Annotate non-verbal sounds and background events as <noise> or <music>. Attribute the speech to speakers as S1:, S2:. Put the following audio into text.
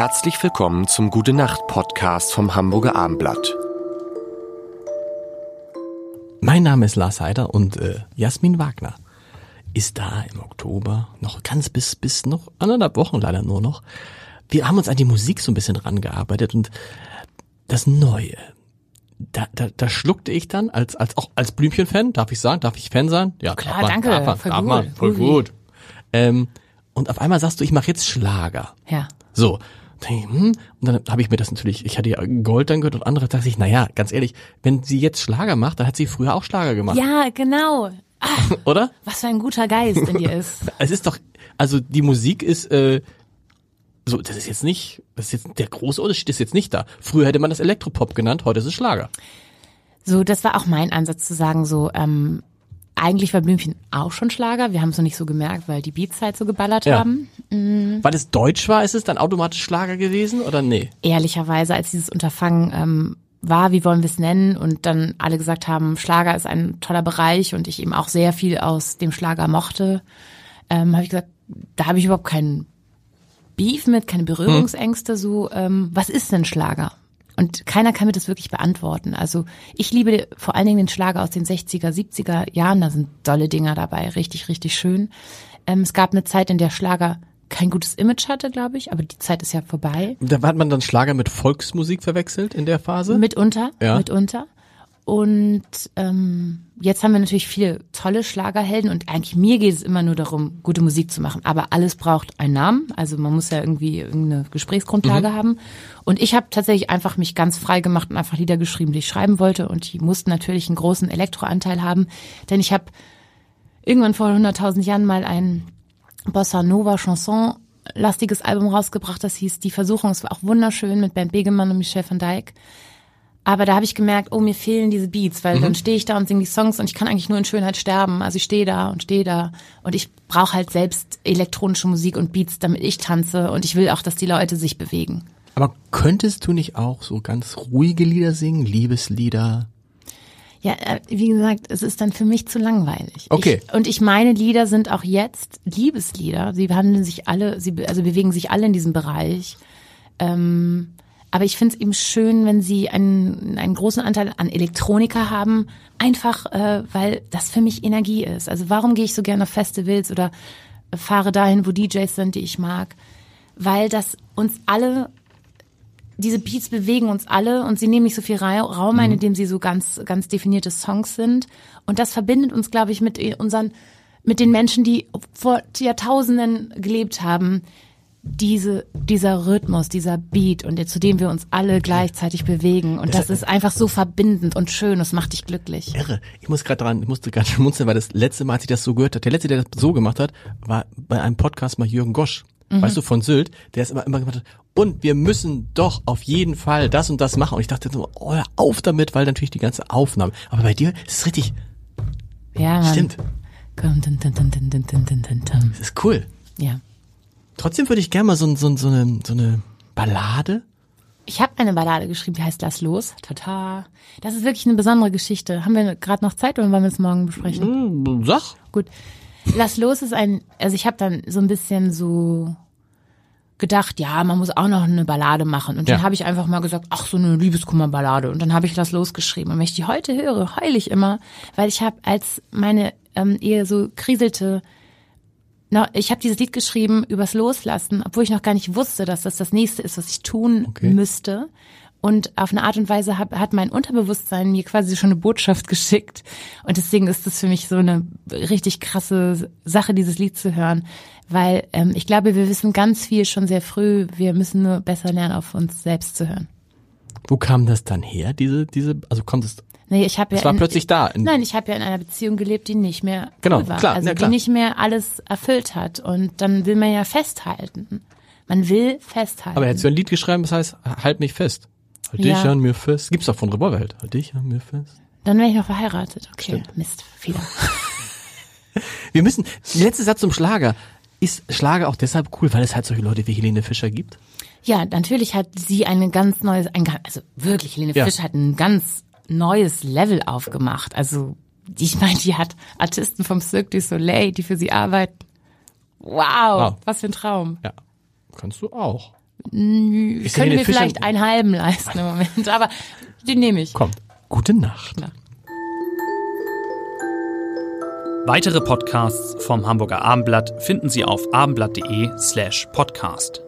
S1: Herzlich willkommen zum Gute Nacht Podcast vom Hamburger Armblatt.
S2: Mein Name ist Lars Heider und äh, Jasmin Wagner ist da im Oktober noch ganz bis bis noch anderthalb Wochen leider nur noch. Wir haben uns an die Musik so ein bisschen rangearbeitet und das Neue. Da, da, da schluckte ich dann als als auch als Blümchen-Fan, darf ich sagen, darf ich Fan sein? Ja,
S3: Klar,
S2: darf man,
S3: danke,
S2: darf man,
S3: voll
S2: darf
S3: gut,
S2: man, voll gut. Ähm, und auf einmal sagst du, ich mache jetzt Schlager.
S3: Ja.
S2: So. Hm, Und dann habe ich mir das natürlich, ich hatte ja Gold dann gehört und andere dachte ich, naja, ganz ehrlich, wenn sie jetzt Schlager macht, dann hat sie früher auch Schlager gemacht,
S3: Ja, genau. <laughs>
S2: oder?
S3: Was für ein guter Geist in dir ist. <laughs>
S2: Es ist doch, also die Musik ist, äh, so, das ist jetzt nicht, das ist jetzt, der große Unterschied ist jetzt nicht da. Früher hätte man das Elektropop genannt, heute ist es Schlager.
S3: So, das war auch mein Ansatz zu sagen, so, ähm, eigentlich war Blümchen auch schon Schlager. Wir haben es noch nicht so gemerkt, weil die Beats halt so geballert
S2: Ja.
S3: haben.
S2: Weil es deutsch war, ist es dann automatisch Schlager gewesen oder nee?
S3: Ehrlicherweise, als dieses Unterfangen ähm, war, wie wollen wir es nennen, und dann alle gesagt haben, Schlager ist ein toller Bereich und ich eben auch sehr viel aus dem Schlager mochte, ähm, habe ich gesagt, da habe ich überhaupt keinen Beef mit, keine Berührungsängste, so, ähm, was ist denn Schlager? Und keiner kann mir das wirklich beantworten. Also ich liebe vor allen Dingen den Schlager aus den 60er, 70er Jahren. Da sind tolle Dinger dabei, richtig, richtig schön. Ähm, es gab eine Zeit, in der Schlager kein gutes Image hatte, glaube ich, aber die Zeit ist ja vorbei.
S2: Da hat man dann Schlager mit Volksmusik verwechselt in der Phase?
S3: Mitunter,
S2: Ja.
S3: mitunter. Und ähm, jetzt haben wir natürlich viele tolle Schlagerhelden und eigentlich mir geht es immer nur darum, gute Musik zu machen. Aber alles braucht einen Namen, also man muss ja irgendwie irgendeine Gesprächsgrundlage haben. Und ich habe tatsächlich einfach mich ganz frei gemacht und einfach Lieder geschrieben, die ich schreiben wollte. Und die mussten natürlich einen großen Elektroanteil haben, denn ich habe irgendwann vor 100.000 Jahren mal ein Bossa Nova Chanson lastiges Album rausgebracht, das hieß Die Versuchung. Es war auch wunderschön mit Bernd Begemann und Michel van Dijk. Aber da habe ich gemerkt, oh, mir fehlen diese Beats, weil dann stehe ich da und singe die Songs und ich kann eigentlich nur in Schönheit sterben. Also ich stehe da und stehe da und ich brauche halt selbst elektronische Musik und Beats, damit ich tanze und ich will auch, dass die Leute sich bewegen.
S2: Aber könntest du nicht auch so ganz ruhige Lieder singen, Liebeslieder?
S3: Ja, äh, wie gesagt, es ist dann für mich zu langweilig.
S2: Okay.
S3: Ich, und ich meine Lieder sind auch jetzt Liebeslieder. Sie behandeln sich alle, sie also bewegen sich alle in diesem Bereich. Ähm, aber ich finde es eben schön, wenn sie einen, einen großen Anteil an Elektronika haben, einfach äh, weil das für mich Energie ist. Also warum gehe ich so gerne auf Festivals oder fahre dahin, wo DJs sind, die ich mag? Weil das uns alle diese Beats bewegen uns alle und sie nehmen nicht so viel Ra- Raum ein, indem sie so ganz, ganz definierte Songs sind. Und das verbindet uns, glaube ich, mit unseren, mit den Menschen, die vor Jahrtausenden gelebt haben. Diese, dieser Rhythmus, dieser Beat und zu dem wir uns alle gleichzeitig bewegen. Und das ist einfach so verbindend und schön. Das macht dich glücklich.
S2: Irre. Ich muss gerade dran, ich musste gerade <laughs> schmunzeln, weil das letzte Mal, als ich das so gehört habe, der letzte, der das so gemacht hat, war bei einem Podcast mal Jürgen Gosch. Weißt du, von Sylt, der es immer, immer gemacht hat. Und wir müssen doch auf jeden Fall das und das machen. Und ich dachte so, oh, hör auf damit, weil natürlich die ganze Aufnahme. Aber bei dir ist es richtig,
S3: Ja, Mann.
S2: stimmt.
S3: Komm, dun, dun, dun, dun, dun, dun, dun, dun, dun.
S2: Das ist cool.
S3: Ja.
S2: Trotzdem würde ich gerne mal so, so, so, eine, so eine Ballade.
S3: Ich habe eine Ballade geschrieben, die heißt Lass los. Tata. Das ist wirklich eine besondere Geschichte. Haben wir gerade noch Zeit oder wollen wir es morgen besprechen?
S2: Hm, Sag.
S3: Gut. Lass los ist ein, also ich habe dann so ein bisschen so gedacht, ja, man muss auch noch eine Ballade machen. Und dann
S2: Ja.
S3: habe ich einfach mal gesagt, ach, so eine Liebeskummerballade. Und dann habe ich Lass los geschrieben. Und wenn ich die heute höre, heul ich immer, weil ich habe, als meine ähm, Ehe so kriselte, na, ich habe dieses Lied geschrieben übers Loslassen, obwohl ich noch gar nicht wusste, dass das das nächste ist, was ich tun
S2: Okay.
S3: müsste. Und auf eine Art und Weise hab, hat mein Unterbewusstsein mir quasi schon eine Botschaft <laughs> geschickt. Und deswegen ist das für mich so eine richtig krasse Sache, dieses Lied zu hören. Weil ähm, ich glaube, wir wissen ganz viel schon sehr früh. Wir müssen nur besser lernen, auf uns selbst zu hören.
S2: Wo kam das dann her, diese, diese, also kommt es,
S3: Nee, ich habe ja
S2: es war
S3: in-
S2: plötzlich da. In,
S3: Nein, ich habe ja in einer Beziehung gelebt, die nicht mehr
S2: Genau,
S3: cool war.
S2: klar,
S3: also
S2: ja, klar.
S3: die nicht mehr alles erfüllt hat. Und dann will man ja festhalten. Man will festhalten.
S2: aber er hat so ein Lied geschrieben, das heißt, halt mich fest. Halt
S3: Ja.
S2: dich an mir fest. Gibt's doch von Revolverheld. Halt dich an mir fest.
S3: dann wäre ich noch verheiratet. Okay, Mist, Fehler. <laughs>
S2: Wir müssen, der letzte Satz zum Schlager. Ist Schlager auch deshalb cool, weil es halt solche Leute wie Helene Fischer gibt?
S3: Ja, natürlich hat sie eine ganz neues, ein, also wirklich, Helene
S2: Ja.
S3: Fischer hat ein ganz neues Level aufgemacht. Also ich meine, die hat Artisten vom Cirque du Soleil, die für sie arbeiten. Wow,
S2: Wow.
S3: was für ein Traum.
S2: Ja. Kannst du auch.
S3: Ich könnte mir vielleicht einen halben leisten im Moment, aber den nehme ich.
S2: Kommt. Gute Nacht.
S3: Ja.
S4: Weitere Podcasts vom Hamburger Abendblatt finden Sie auf abendblatt.de slash podcast.